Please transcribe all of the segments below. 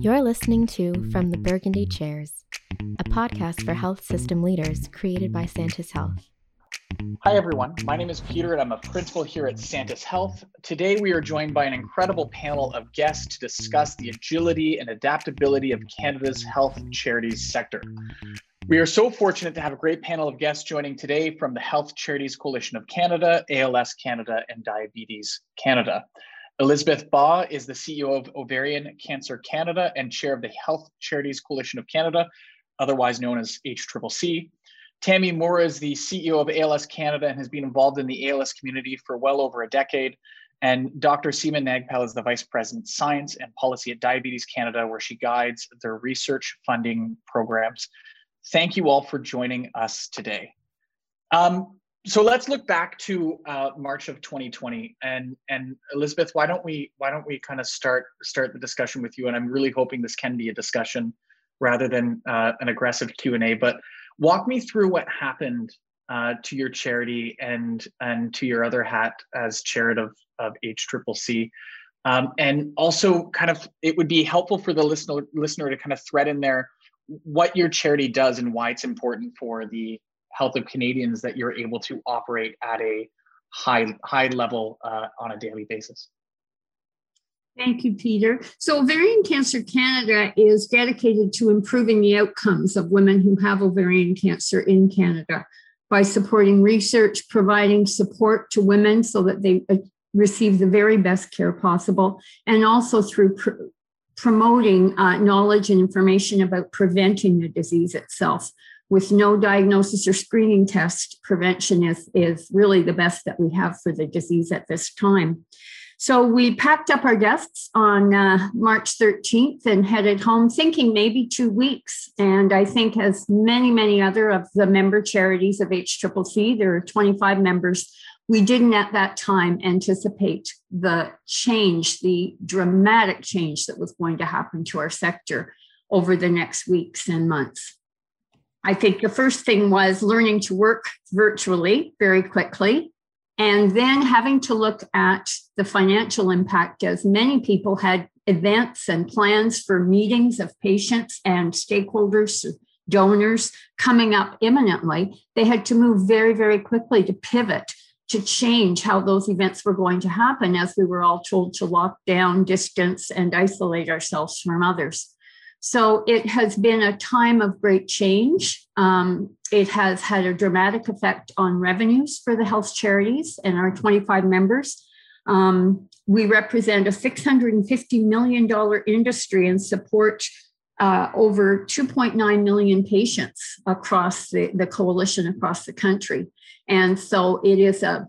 You're listening to From the Burgundy Chairs, a podcast for health system leaders created by Santis Health. Hi, everyone. My name is Peter, and I'm a principal here at Santis Health. Today, we are joined by an incredible panel of guests to discuss the agility and adaptability of Canada's health charities sector. We are so fortunate to have a great panel of guests joining today from the Health Charities Coalition of Canada, ALS Canada, and Diabetes Canada. Elizabeth Baugh is the CEO of Ovarian Cancer Canada and chair of the Health Charities Coalition of Canada, otherwise known as HCCC. Tammy Moore is the CEO of ALS Canada and has been involved in the ALS community for well over a decade. And Dr. Seema Nagpal is the Vice President, Science and Policy at Diabetes Canada, where she guides their research funding programs. Thank you all for joining us today. Um, so let's look back to uh, March of 2020 and and Elizabeth, why don't we why don't we kind of start start the discussion with you? And I'm really hoping this can be a discussion rather than uh, an aggressive Q and A. But walk me through what happened uh, to your charity and and to your other hat as chair of of HCCC. Um, and also, kind of, it would be helpful for the listener listener to kind of thread in there what your charity does and why it's important for the health of Canadians that you're able to operate at a high high level uh, on a daily basis. Thank you, Peter. So, Ovarian Cancer Canada is dedicated to improving the outcomes of women who have ovarian cancer in Canada by supporting research, providing support to women so that they uh, receive the very best care possible, and also through pr- promoting uh, knowledge and information about preventing the disease itself with no diagnosis or screening test, prevention is, is really the best that we have for the disease at this time. So we packed up our desks on uh, March 13th and headed home, thinking maybe two weeks. And I think, as many, many other of the member charities of HCCC, there are 25 members, we didn't at that time anticipate the change, the dramatic change that was going to happen to our sector over the next weeks and months. I think the first thing was learning to work virtually very quickly, and then having to look at the financial impact as many people had events and plans for meetings of patients and stakeholders, donors coming up imminently. They had to move very, very quickly to pivot to change how those events were going to happen as we were all told to lock down, distance, and isolate ourselves from others. So it has been a time of great change. Um, it has had a dramatic effect on revenues for the health charities and our 25 members. Um, we represent a $650 million industry and support uh, over 2.9 million patients across the, the coalition across the country. And so it is a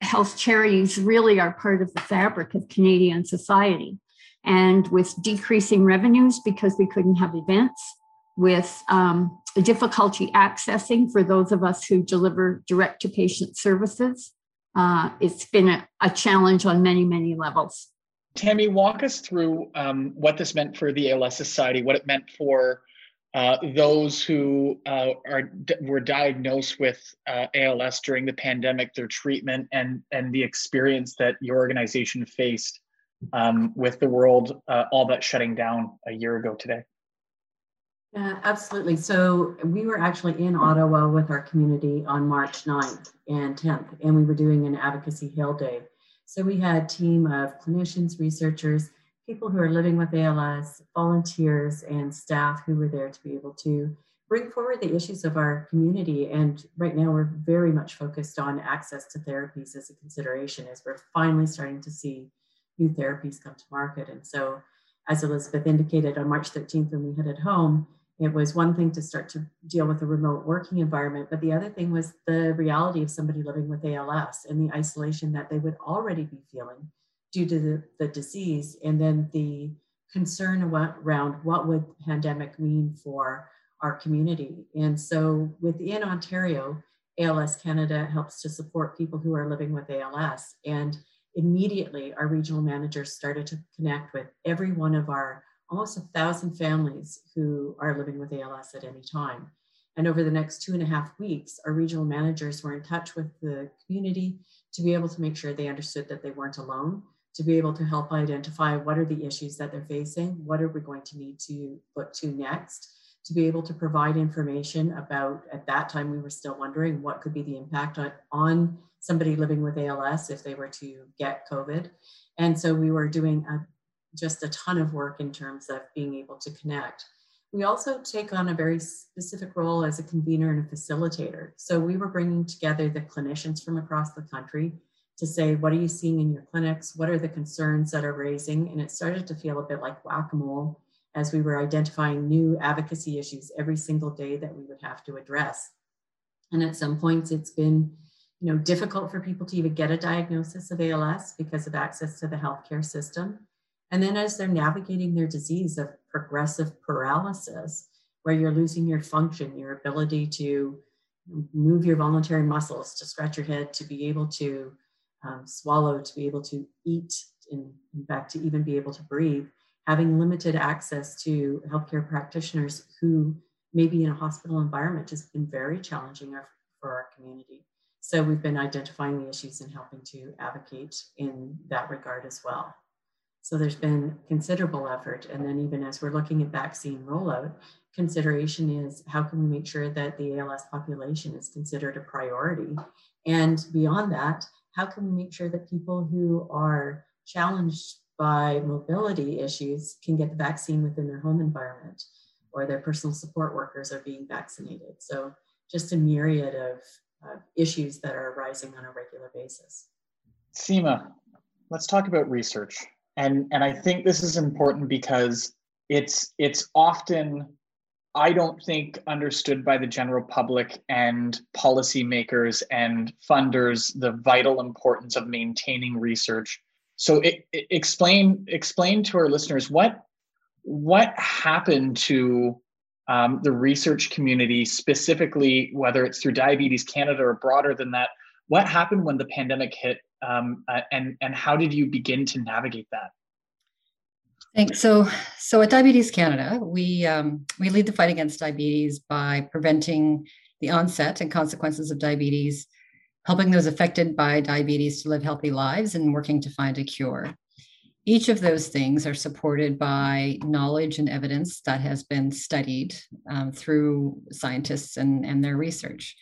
health charities really are part of the fabric of Canadian society and with decreasing revenues because we couldn't have events, with um, difficulty accessing for those of us who deliver direct to patient services. Uh, it's been a, a, challenge on many, many levels. Tammy, walk us through um, what this meant for the ALS Society, what it meant for uh, those who uh, are were diagnosed with uh, ALS during the pandemic, their treatment, and and the experience that your organization faced um, with the world uh, all but shutting down a year ago today? Yeah, absolutely. So we were actually in Ottawa with our community on March 9th and 10th, and we were doing an advocacy hill day. So we had a team of clinicians, researchers, people who are living with ALS, volunteers, and staff who were there to be able to bring forward the issues of our community. And right now, we're very much focused on access to therapies as a consideration as we're finally starting to see new therapies come to market. And so, as Elizabeth indicated on March 13th, when we headed home, it was one thing to start to deal with a remote working environment, but the other thing was the reality of somebody living with ALS and the isolation that they would already be feeling due to the, the disease, and then the concern around what would pandemic mean for our community. And so within Ontario, ALS Canada helps to support people who are living with ALS. And immediately our regional managers started to connect with every one of our almost a thousand families who are living with ALS at any time. And over the next two and a half weeks, our regional managers were in touch with the community to be able to make sure they understood that they weren't alone. to be able to help identify what are the issues that they're facing, what are we going to need to look to next, to be able to provide information about, at that time, we were still wondering what could be the impact on, on somebody living with ALS if they were to get COVID. And so we were doing a, just a ton of work in terms of being able to connect. We also take on a very specific role as a convener and a facilitator. So we were bringing together the clinicians from across the country to say, what are you seeing in your clinics? What are the concerns that are raising? And it started to feel a bit like whack-a-mole as we were identifying new advocacy issues every single day that we would have to address. And at some points it's been you know, difficult for people to even get a diagnosis of ALS because of access to the healthcare system. And then as they're navigating their disease of progressive paralysis, where you're losing your function, your ability to move your voluntary muscles, to scratch your head, to be able to um, swallow, to be able to eat, in, in fact, to even be able to breathe, having limited access to healthcare practitioners who may be in a hospital environment has been very challenging for our community. So we've been identifying the issues and helping to advocate in that regard as well. So there's been considerable effort. And then even as we're looking at vaccine rollout, consideration is how can we make sure that the ALS population is considered a priority? And beyond that, how can we make sure that people who are challenged by mobility issues can get the vaccine within their home environment or their personal support workers are being vaccinated? So just a myriad of issues that are arising on a regular basis. Seema, let's talk about research. And, and I think this is important because it's, it's often, I don't think, understood by the general public and policymakers and funders the vital importance of maintaining research. So it, it, explain explain to our listeners what what happened to um, the research community, specifically whether it's through Diabetes Canada or broader than that. What happened when the pandemic hit, um, uh, and and how did you begin to navigate that? Thanks. So, so at Diabetes Canada, we um, we lead the fight against diabetes by preventing the onset and consequences of diabetes, helping those affected by diabetes to live healthy lives, and working to find a cure. Each of those things are supported by knowledge and evidence that has been studied um, through scientists and, and their research.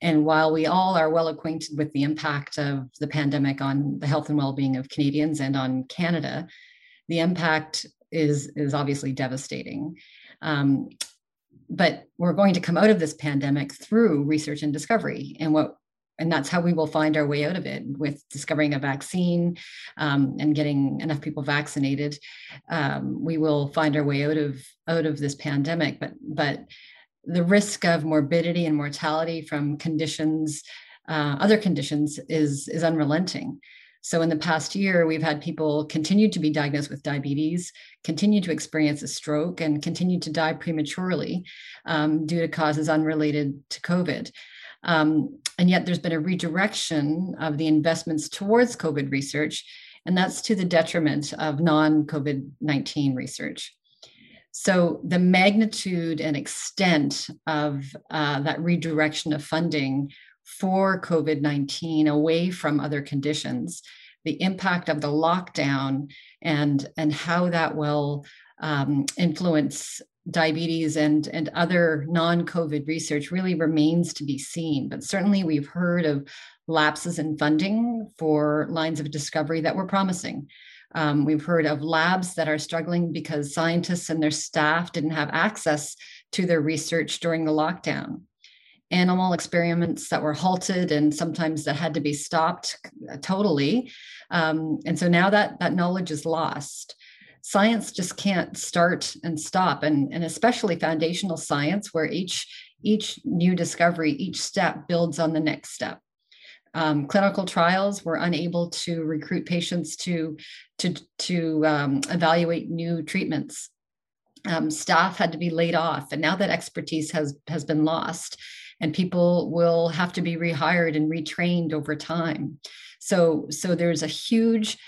And while we all are well acquainted with the impact of the pandemic on the health and well-being of Canadians and on Canada, the impact is, is obviously devastating. Um, but we're going to come out of this pandemic through research and discovery. And what and that's how we will find our way out of it with discovering a vaccine um, and getting enough people vaccinated. Um, we will find our way out of out of this pandemic but but the risk of morbidity and mortality from conditions uh, other conditions is is unrelenting. So in the past year we've had people continue to be diagnosed with diabetes continue to experience a stroke and continue to die prematurely um, due to causes unrelated to covid um, and yet there's been a redirection of the investments towards COVID research, and that's to the detriment of non COVID 19 research. So the magnitude and extent of uh, that redirection of funding for COVID 19 away from other conditions, the impact of the lockdown, and, and how that will um, influence diabetes and, and other non COVID research really remains to be seen. But certainly, we've heard of lapses in funding for lines of discovery that were promising. Um, we've heard of labs that are struggling because scientists and their staff didn't have access to their research during the lockdown. Animal experiments that were halted and sometimes that had to be stopped uh, totally. Um, and so now that that knowledge is lost science just can't start and stop. And, and especially foundational science where each each new discovery each step builds on the next step. Um, clinical trials were unable to recruit patients to to to um, evaluate new treatments. Um, staff had to be laid off and now that expertise has has been lost and people will have to be rehired and retrained over time. So so there's a huge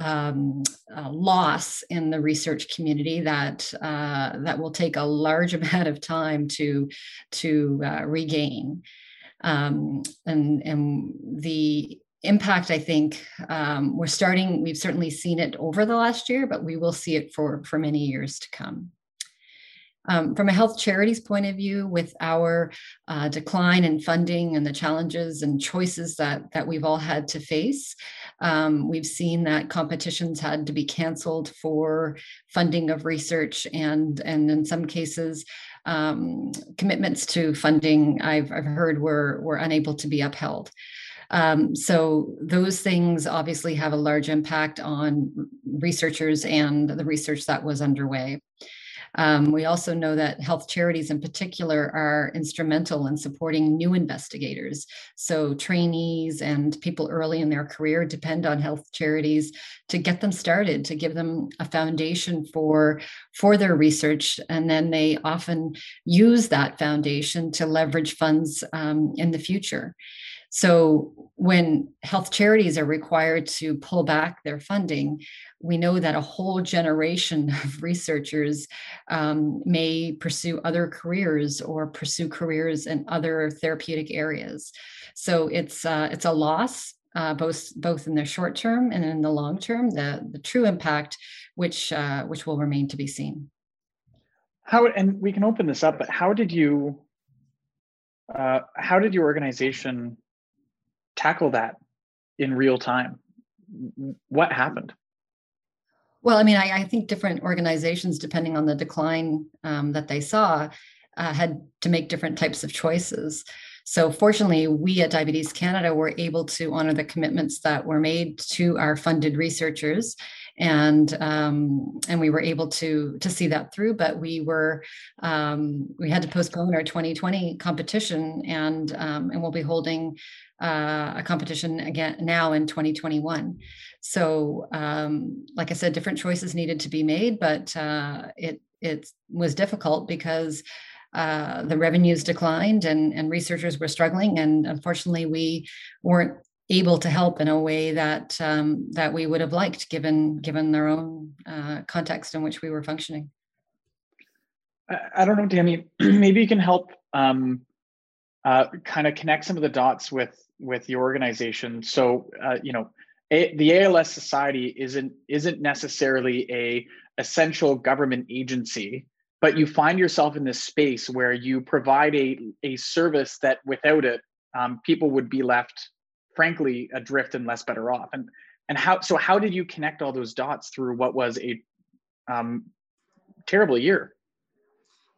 um, uh, loss in the research community that uh, that will take a large amount of time to to uh, regain. Um, and and the impact, I think um, we're starting, we've certainly seen it over the last year, but we will see it for, for many years to come. Um, from a health charities point of view, with our uh, decline in funding and the challenges and choices that, that we've all had to face, um, we've seen that competitions had to be canceled for funding of research and, and in some cases, um, commitments to funding I've, I've heard were, were unable to be upheld. Um, so those things obviously have a large impact on researchers and the research that was underway. Um, we also know that health charities in particular are instrumental in supporting new investigators. So trainees and people early in their career depend on health charities to get them started, to give them a foundation for, for their research. And then they often use that foundation to leverage funds um, in the future. So when health charities are required to pull back their funding, we know that a whole generation of researchers um, may pursue other careers or pursue careers in other therapeutic areas. So it's uh, it's a loss. Uh, both both in the short term and in the long term, the the true impact, which uh, which will remain to be seen. How and we can open this up, but how did you uh, how did your organization tackle that in real time? What happened? Well, I mean, I, I think different organizations, depending on the decline um, that they saw, uh, had to make different types of choices. So, fortunately, we at Diabetes Canada were able to honor the commitments that were made to our funded researchers, and um, and we were able to to see that through. But we were um, we had to postpone our 2020 competition, and um, and we'll be holding uh, a competition again now in 2021. So, um, like I said, different choices needed to be made, but uh, it it was difficult because uh, the revenues declined and and researchers were struggling, and unfortunately, we weren't able to help in a way that um, that we would have liked, given given their own uh, context in which we were functioning. I, I don't know, Tammy. Maybe you can help um, uh, kind of connect some of the dots with with the organization. So, uh, you know, a, the ALS Society isn't isn't necessarily a essential government agency, but you find yourself in this space where you provide a a service that without it, um, people would be left, frankly, adrift and less better off. And and how so? How did you connect all those dots through what was a um, terrible year?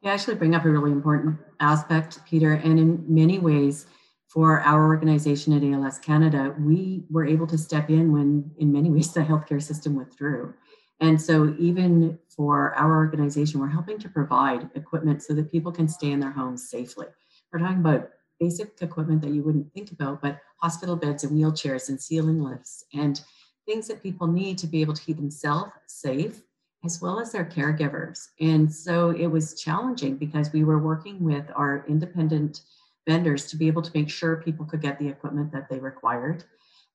You actually bring up a really important aspect, Peter, and in many ways for our organization at ALS Canada, we were able to step in when, in many ways, the healthcare system withdrew. And so, even for our organization, we're helping to provide equipment so that people can stay in their homes safely. We're talking about basic equipment that you wouldn't think about, but hospital beds and wheelchairs and ceiling lifts and things that people need to be able to keep themselves safe as well as their caregivers. And so it was challenging because we were working with our independent vendors to be able to make sure people could get the equipment that they required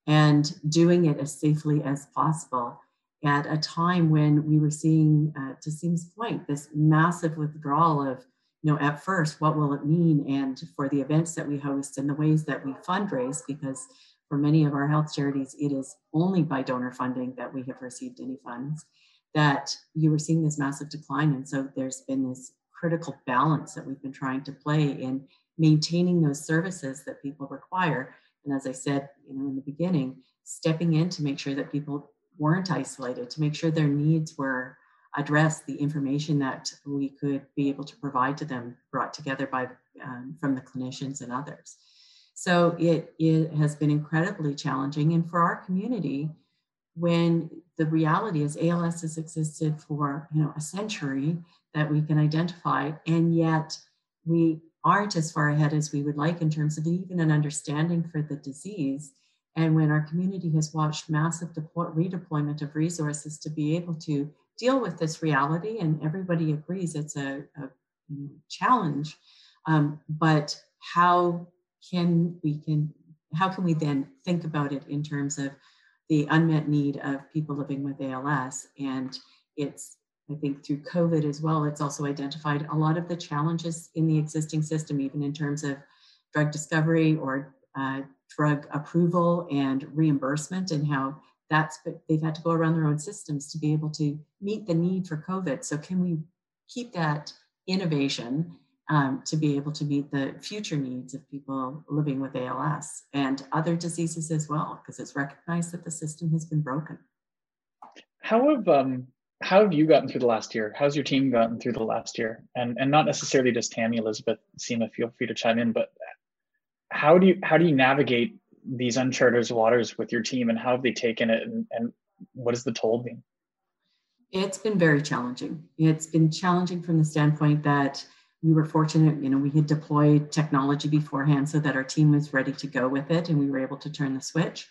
and doing it as safely as possible at a time when we were seeing, uh, to Seema's point, this massive withdrawal of, you know, at first, what will it mean? And for the events that we host and the ways that we fundraise, because for many of our health charities, it is only by donor funding that we have received any funds, that you were seeing this massive decline. And so there's been this critical balance that we've been trying to play in maintaining those services that people require. And as I said, you know, in the beginning, stepping in to make sure that people weren't isolated, to make sure their needs were addressed, the information that we could be able to provide to them brought together by um, from the clinicians and others. So it, it has been incredibly challenging. And for our community, when the reality is ALS has existed for you know a century that we can identify, and yet we aren't as far ahead as we would like in terms of even an understanding for the disease. And when our community has watched massive deploy- redeployment of resources to be able to deal with this reality, and everybody agrees it's a, a challenge, um, but how can we can how can we then think about it in terms of the unmet need of people living with ALS and its I think through COVID as well, it's also identified a lot of the challenges in the existing system, even in terms of drug discovery or uh, drug approval and reimbursement and how that's they've had to go around their own systems to be able to meet the need for COVID. So can we keep that innovation um, to be able to meet the future needs of people living with ALS and other diseases as well, because it's recognized that the system has been broken. How have um, how have you gotten through the last year? How's your team gotten through the last year? And and not necessarily just Tammy, Elizabeth, Seema, feel free to chime in, but how do you how do you navigate these uncharted waters with your team and how have they taken it and, and what has the toll been? It's been very challenging. It's been challenging from the standpoint that we were fortunate, you know, we had deployed technology beforehand so that our team was ready to go with it and we were able to turn the switch.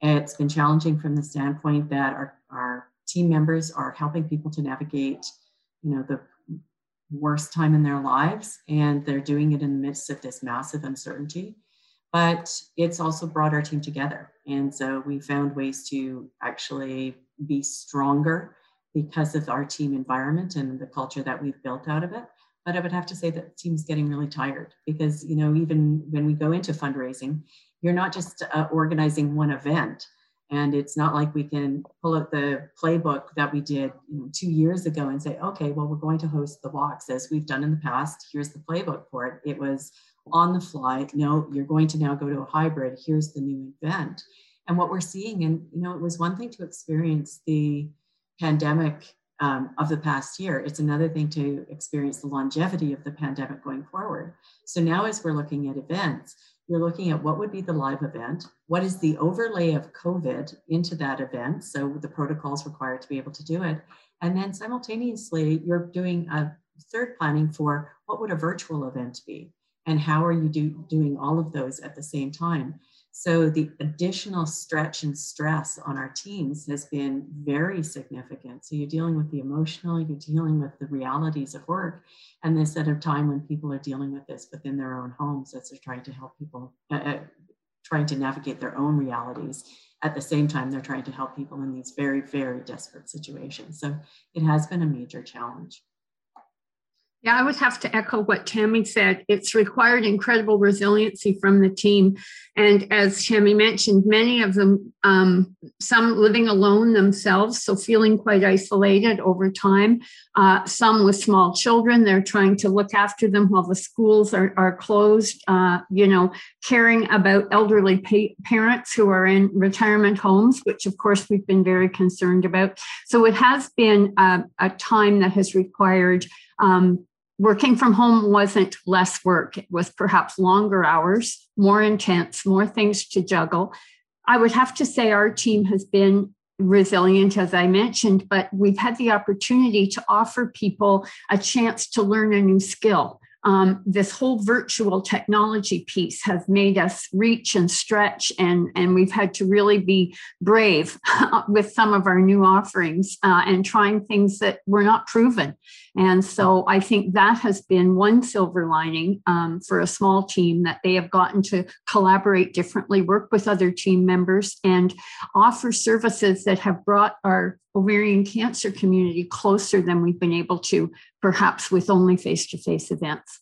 It's been challenging from the standpoint that our, our team members are helping people to navigate, you know, the worst time in their lives and they're doing it in the midst of this massive uncertainty. But it's also brought our team together. And so we found ways to actually be stronger because of our team environment and the culture that we've built out of it but I would have to say that team's getting really tired because, you know, even when we go into fundraising, you're not just uh, organizing one event. And it's not like we can pull out the playbook that we did you know, two years ago and say, okay, well, we're going to host the walks as we've done in the past. Here's the playbook for it. It was on the fly. No, you're going to now go to a hybrid. Here's the new event. And what we're seeing, and you know, it was one thing to experience the pandemic um, of the past year. It's another thing to experience the longevity of the pandemic going forward. So now, as we're looking at events, you're looking at what would be the live event, what is the overlay of COVID into that event, so the protocols required to be able to do it, and then simultaneously you're doing a third planning for what would a virtual event be, and how are you do, doing all of those at the same time. So the additional stretch and stress on our teams has been very significant. So you're dealing with the emotional, you're dealing with the realities of work, and this at a time when people are dealing with this within their own homes as they're trying to help people, uh, uh, trying to navigate their own realities. At the same time, they're trying to help people in these very, very desperate situations. So it has been a major challenge. Yeah, I would have to echo what Tammy said. It's required incredible resiliency from the team. And as Tammy mentioned, many of them, um, some living alone themselves, so feeling quite isolated over time. Uh, some with small children, they're trying to look after them while the schools are, are closed, uh, you know, caring about elderly pa- parents who are in retirement homes, which of course we've been very concerned about. So it has been a, a time that has required um, working from home wasn't less work, it was perhaps longer hours, more intense, more things to juggle. I would have to say our team has been resilient, as I mentioned, but we've had the opportunity to offer people a chance to learn a new skill um, this whole virtual technology piece has made us reach and stretch, and, and we've had to really be brave with some of our new offerings uh, and trying things that were not proven. And so I think that has been one silver lining um, for a small team that they have gotten to collaborate differently, work with other team members, and offer services that have brought our ovarian cancer community closer than we've been able to, perhaps with only face to face events.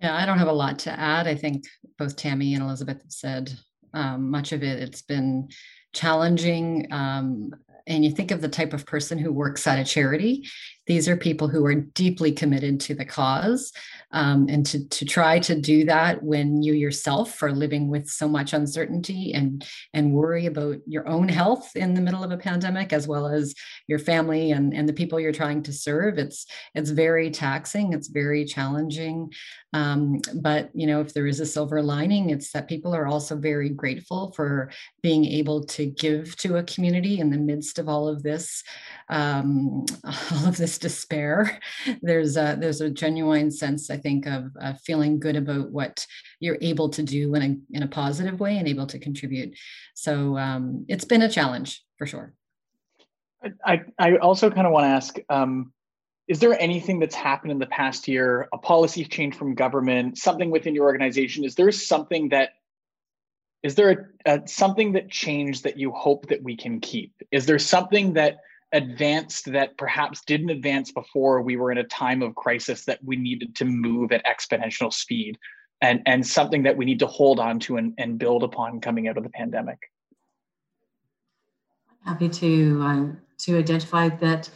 Yeah, I don't have a lot to add. I think both Tammy and Elizabeth have said um, much of it. It's been challenging. Um, and you think of the type of person who works at a charity, these are people who are deeply committed to the cause. Um, and to, to try to do that when you yourself are living with so much uncertainty and, and worry about your own health in the middle of a pandemic, as well as your family and, and the people you're trying to serve, it's, it's very taxing, it's very challenging. Um, but you know, if there is a silver lining, it's that people are also very grateful for being able to give to a community in the midst of all of this, um, all of this despair. There's a there's a genuine sense, I think, of feeling good about what you're able to do in a in a positive way and able to contribute. So um, it's been a challenge for sure. I I also kind of want to ask. Um, is there anything that's happened in the past year a policy change from government something within your organization is there something that is there a, a, something that changed that you hope that we can keep is there something that advanced that perhaps didn't advance before we were in a time of crisis that we needed to move at exponential speed and and something that we need to hold on to and, and build upon coming out of the pandemic. Happy to uh, to identify that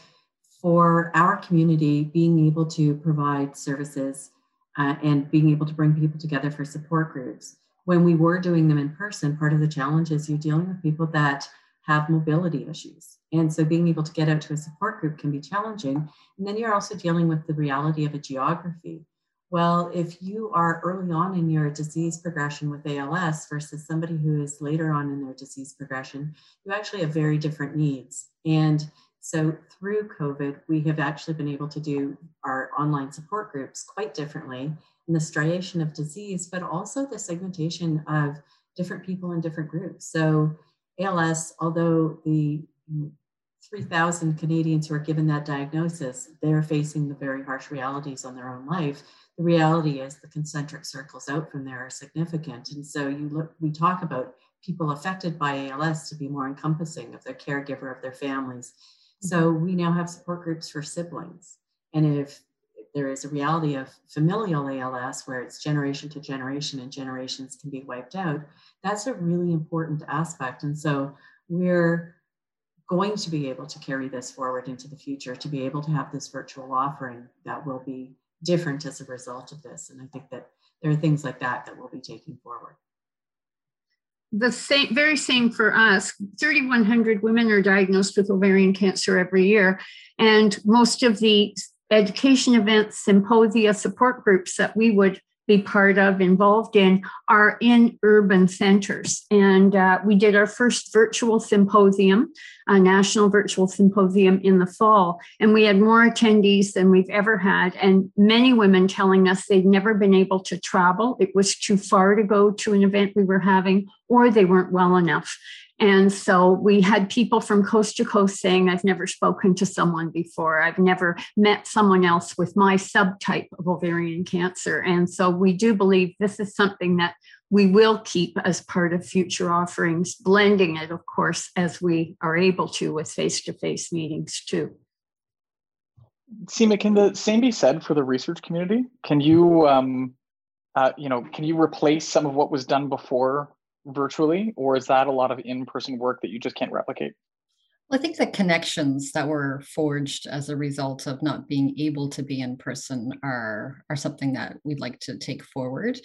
for our community being able to provide services uh, and being able to bring people together for support groups when we were doing them in person part of the challenge is you're dealing with people that have mobility issues and so being able to get out to a support group can be challenging and then you're also dealing with the reality of a geography well, if you are early on in your disease progression with ALS versus somebody who is later on in their disease progression, you actually have very different needs. And so through COVID, we have actually been able to do our online support groups quite differently in the striation of disease, but also the segmentation of different people in different groups. So ALS, although the 3,000 Canadians who are given that diagnosis, they're facing the very harsh realities on their own life the reality is the concentric circles out from there are significant. And so you look, we talk about people affected by ALS to be more encompassing of their caregiver, of their families. So we now have support groups for siblings. And if there is a reality of familial ALS where it's generation to generation and generations can be wiped out, that's a really important aspect. And so we're going to be able to carry this forward into the future to be able to have this virtual offering that will be different as a result of this. And I think that there are things like that that we'll be taking forward. The same, very same for us. 3,100 women are diagnosed with ovarian cancer every year. And most of the education events, symposia, support groups that we would be part of, involved in, are in urban centers. And uh, we did our first virtual symposium, a national virtual symposium in the fall, and we had more attendees than we've ever had. And many women telling us they'd never been able to travel, it was too far to go to an event we were having, or they weren't well enough. And so we had people from coast to coast saying, I've never spoken to someone before. I've never met someone else with my subtype of ovarian cancer. And so we do believe this is something that we will keep as part of future offerings, blending it, of course, as we are able to with face to face meetings too. Seema, can the same be said for the research community? Can you, um, uh, you know, can you replace some of what was done before virtually, or is that a lot of in-person work that you just can't replicate? Well, I think the connections that were forged as a result of not being able to be in person are are something that we'd like to take forward.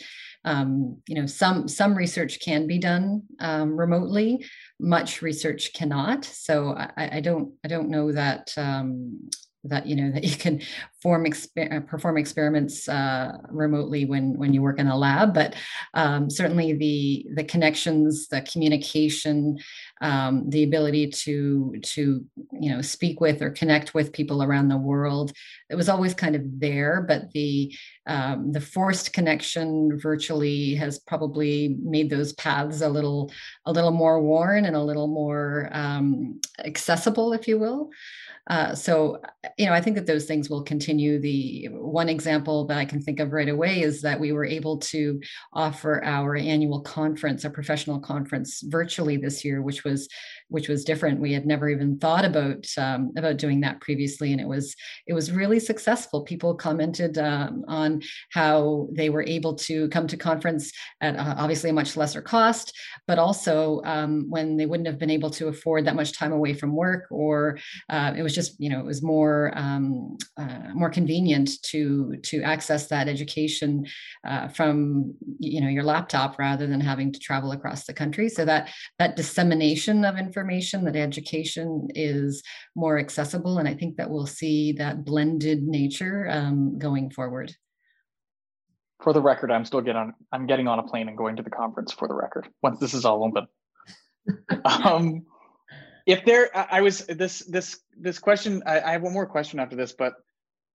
Um, you know, some some research can be done um, remotely, much research cannot. So I, I, don't I don't know that um, that you know that you can form exper- uh, perform experiments uh, remotely when when you work in a lab but um, certainly the the connections the communication um, the ability to to you know speak with or connect with people around the world it was always kind of there but the um, the forced connection virtually has probably made those paths a little a little more worn and a little more um, accessible if you will uh, so, you know, I think that those things will continue. The one example that I can think of right away is that we were able to offer our annual conference, a professional conference, virtually this year, which was was which was different. We had never even thought about um, about doing that previously, and it was it was really successful. People commented um, on how they were able to come to conference at uh, obviously a much lesser cost, but also um, when they wouldn't have been able to afford that much time away from work, or uh, it was just you know it was more um, uh, more convenient to to access that education uh, from you know your laptop rather than having to travel across the country. So that that dissemination of information information, that education is more accessible. And I think that we'll see that blended nature um, going forward. For the record, I'm still getting on, I'm getting on a plane and going to the conference for the record, once this is all open. um, if there, I was, this, this, this question, I, I have one more question after this, but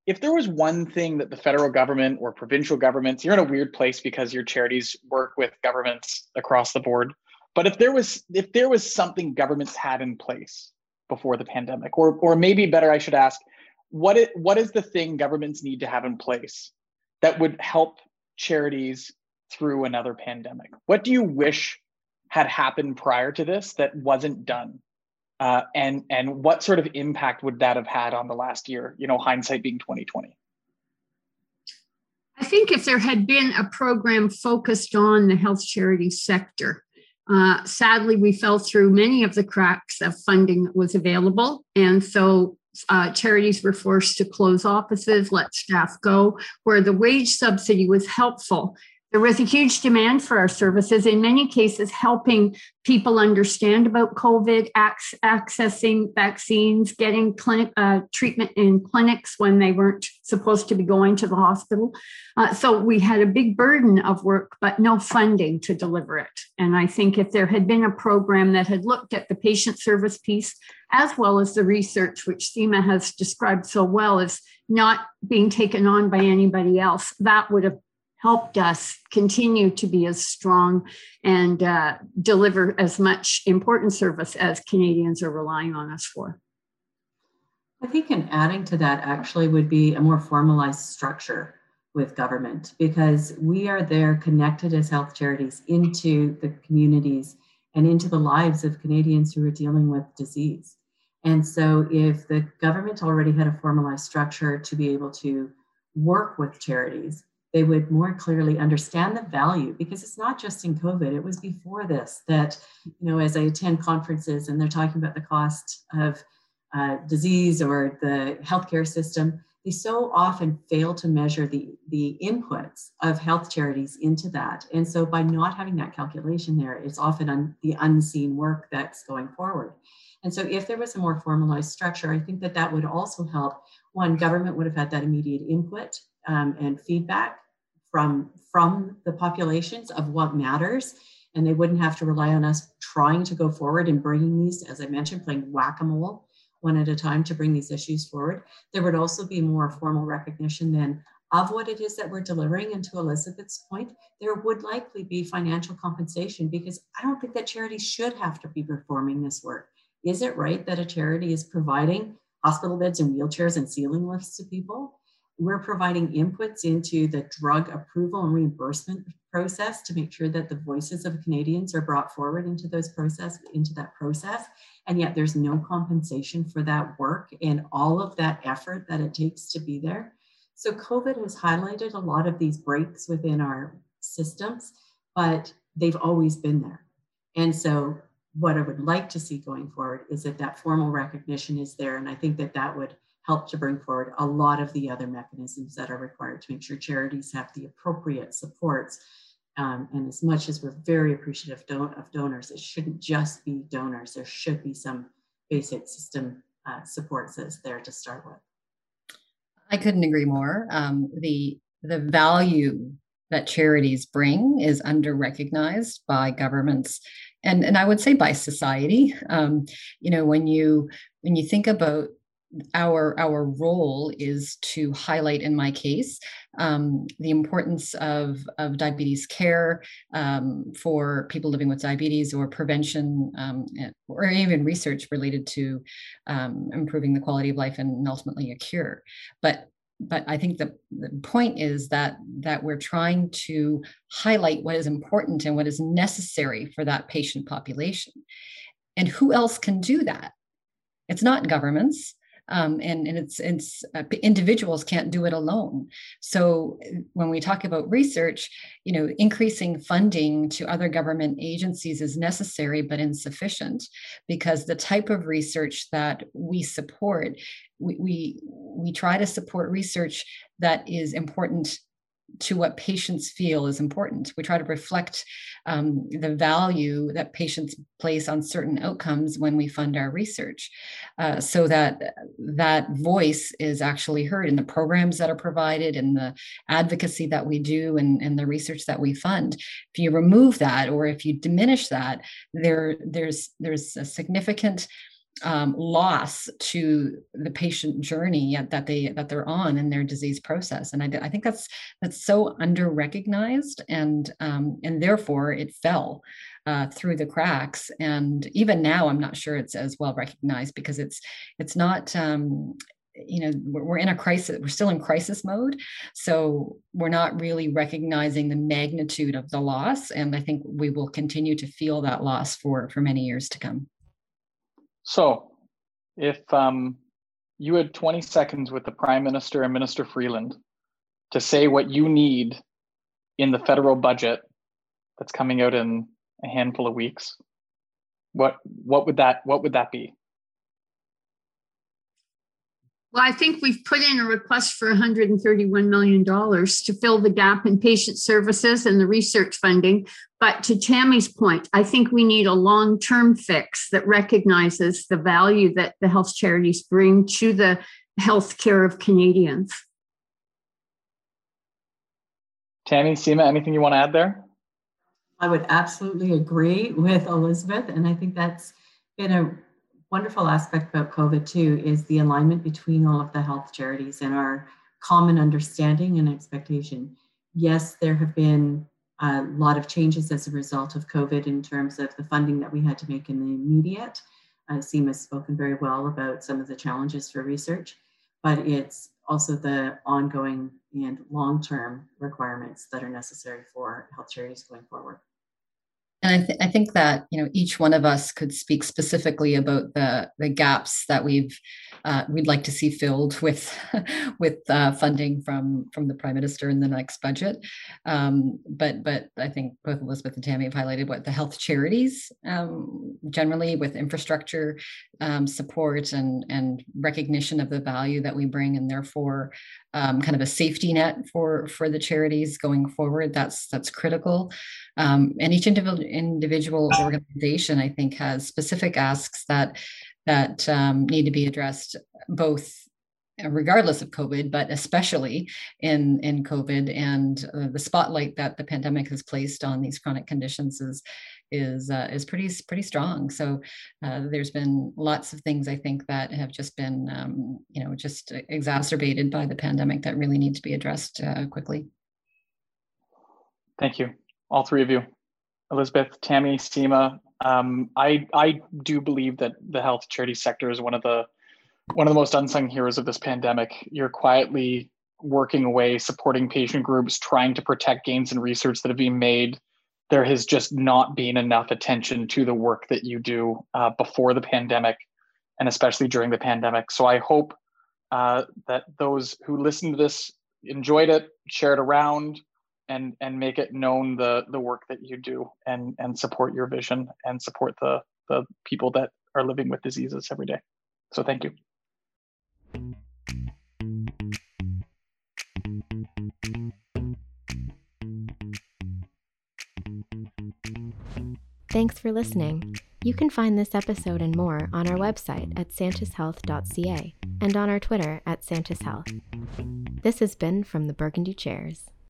if there was one thing that the federal government or provincial governments, you're in a weird place because your charities work with governments across the board. But if there was if there was something governments had in place before the pandemic, or or maybe better, I should ask, what it what is the thing governments need to have in place that would help charities through another pandemic? What do you wish had happened prior to this that wasn't done? Uh, and and what sort of impact would that have had on the last year? You know, hindsight being twenty twenty. I think if there had been a program focused on the health charity sector, uh, sadly, we fell through many of the cracks of funding that was available. And so uh, charities were forced to close offices, let staff go, where the wage subsidy was helpful there was a huge demand for our services, in many cases, helping people understand about COVID, ac- accessing vaccines, getting clinic uh, treatment in clinics when they weren't supposed to be going to the hospital. Uh, so we had a big burden of work, but no funding to deliver it. And I think if there had been a program that had looked at the patient service piece as well as the research, which Seema has described so well, as not being taken on by anybody else, that would have helped us continue to be as strong and uh, deliver as much important service as Canadians are relying on us for. I think in adding to that actually would be a more formalized structure with government because we are there connected as health charities into the communities and into the lives of Canadians who are dealing with disease. And so if the government already had a formalized structure to be able to work with charities, they would more clearly understand the value because it's not just in COVID, it was before this that, you know, as I attend conferences and they're talking about the cost of uh, disease or the healthcare system, they so often fail to measure the, the inputs of health charities into that. And so by not having that calculation there, it's often un, the unseen work that's going forward. And so if there was a more formalized structure, I think that that would also help. One, government would have had that immediate input um, and feedback from from the populations of what matters. And they wouldn't have to rely on us trying to go forward and bringing these as i mentioned playing whack-a-mole one at a time to bring these issues forward. There would also be more formal recognition then of what it is that we're delivering. And to elizabeth's point there would likely be financial compensation because i don't think that charities should have to be performing this work. Is it right that a charity is providing hospital beds and wheelchairs and ceiling lifts to people we're providing inputs into the drug approval and reimbursement process to make sure that the voices of Canadians are brought forward into those process, into that process. And yet there's no compensation for that work and all of that effort that it takes to be there. So COVID has highlighted a lot of these breaks within our systems, but they've always been there. And so what I would like to see going forward is that that formal recognition is there. And I think that that would help to bring forward a lot of the other mechanisms that are required to make sure charities have the appropriate supports. Um, and as much as we're very appreciative don- of donors, it shouldn't just be donors. There should be some basic system uh, supports that's there to start with. I couldn't agree more. Um, the the value that charities bring is under recognized by governments and and I would say by society. Um, you know, when you when you think about our our role is to highlight in my case um, the importance of, of diabetes care um, for people living with diabetes or prevention um, or even research related to um, improving the quality of life and ultimately a cure. But but i think the, the point is that that we're trying to highlight what is important and what is necessary for that patient population. And who else can do that? It's not governments um, and, and it's, it's uh, individuals can't do it alone. So when we talk about research, you know, increasing funding to other government agencies is necessary but insufficient because the type of research that we support, we, we, we try to support research that is important to what patients feel is important. We try to reflect um, the value that patients place on certain outcomes when we fund our research, uh, so that that voice is actually heard in the programs that are provided and the advocacy that we do and, and the research that we fund. If you remove that or if you diminish that, there there's there's a significant um, loss to the patient journey that they that they're on in their disease process. And i, I think that's that's so under recognized and um, and therefore it fell uh, through the cracks. And even now i'm not sure it's as well recognized because it's it's not um, you know we're in a crisis we're still in crisis mode. So we're not really recognizing the magnitude of the loss. And i think we will continue to feel that loss for for many years to come so, if um, you had 20 seconds with the Prime Minister and Minister Freeland to say what you need in the federal budget that's coming out in a handful of weeks, what what would that what would that be? Well, I think we've put in a request for $131 million to fill the gap in patient services and the research funding. But to Tammy's point, I think we need a long term fix that recognizes the value that the health charities bring to the health care of Canadians. Tammy, Seema, anything you want to add there? I would absolutely agree with Elizabeth. And I think that's been a wonderful aspect about COVID too is the alignment between all of the health charities and our common understanding and expectation. Yes, there have been a lot of changes as a result of COVID in terms of the funding that we had to make in the immediate. Uh, Seema has spoken very well about some of the challenges for research, but it's also the ongoing and long-term requirements that are necessary for health charities going forward. And I, th- I think that you know each one of us could speak specifically about the the gaps that we've uh, we'd like to see filled with with uh, funding from from the prime minister in the next budget. Um, but but I think both Elizabeth and Tammy have highlighted what the health charities um, generally with infrastructure um, support and and recognition of the value that we bring, and therefore um, kind of a safety net for for the charities going forward. That's that's critical. Um, and each individual individual organization, I think, has specific asks that that um, need to be addressed both regardless of COVID, but especially in in COVID and uh, the spotlight that the pandemic has placed on these chronic conditions is is uh, is pretty pretty strong. So uh, there's been lots of things I think that have just been um, you know just exacerbated by the pandemic that really need to be addressed uh, quickly. Thank you, all three of you, Elizabeth, Tammy, Seema. Um, I I do believe that the health charity sector is one of the one of the most unsung heroes of this pandemic. You're quietly working away, supporting patient groups, trying to protect gains in research that have been made there has just not been enough attention to the work that you do uh, before the pandemic and especially during the pandemic. So I hope uh, that those who listen to this enjoyed it, share it around, and and make it known the the work that you do and and support your vision and support the the people that are living with diseases every day. So thank you. Thanks for listening. You can find this episode and more on our website at santishealth.ca and on our Twitter at santishealth. This has been from the Burgundy Chairs.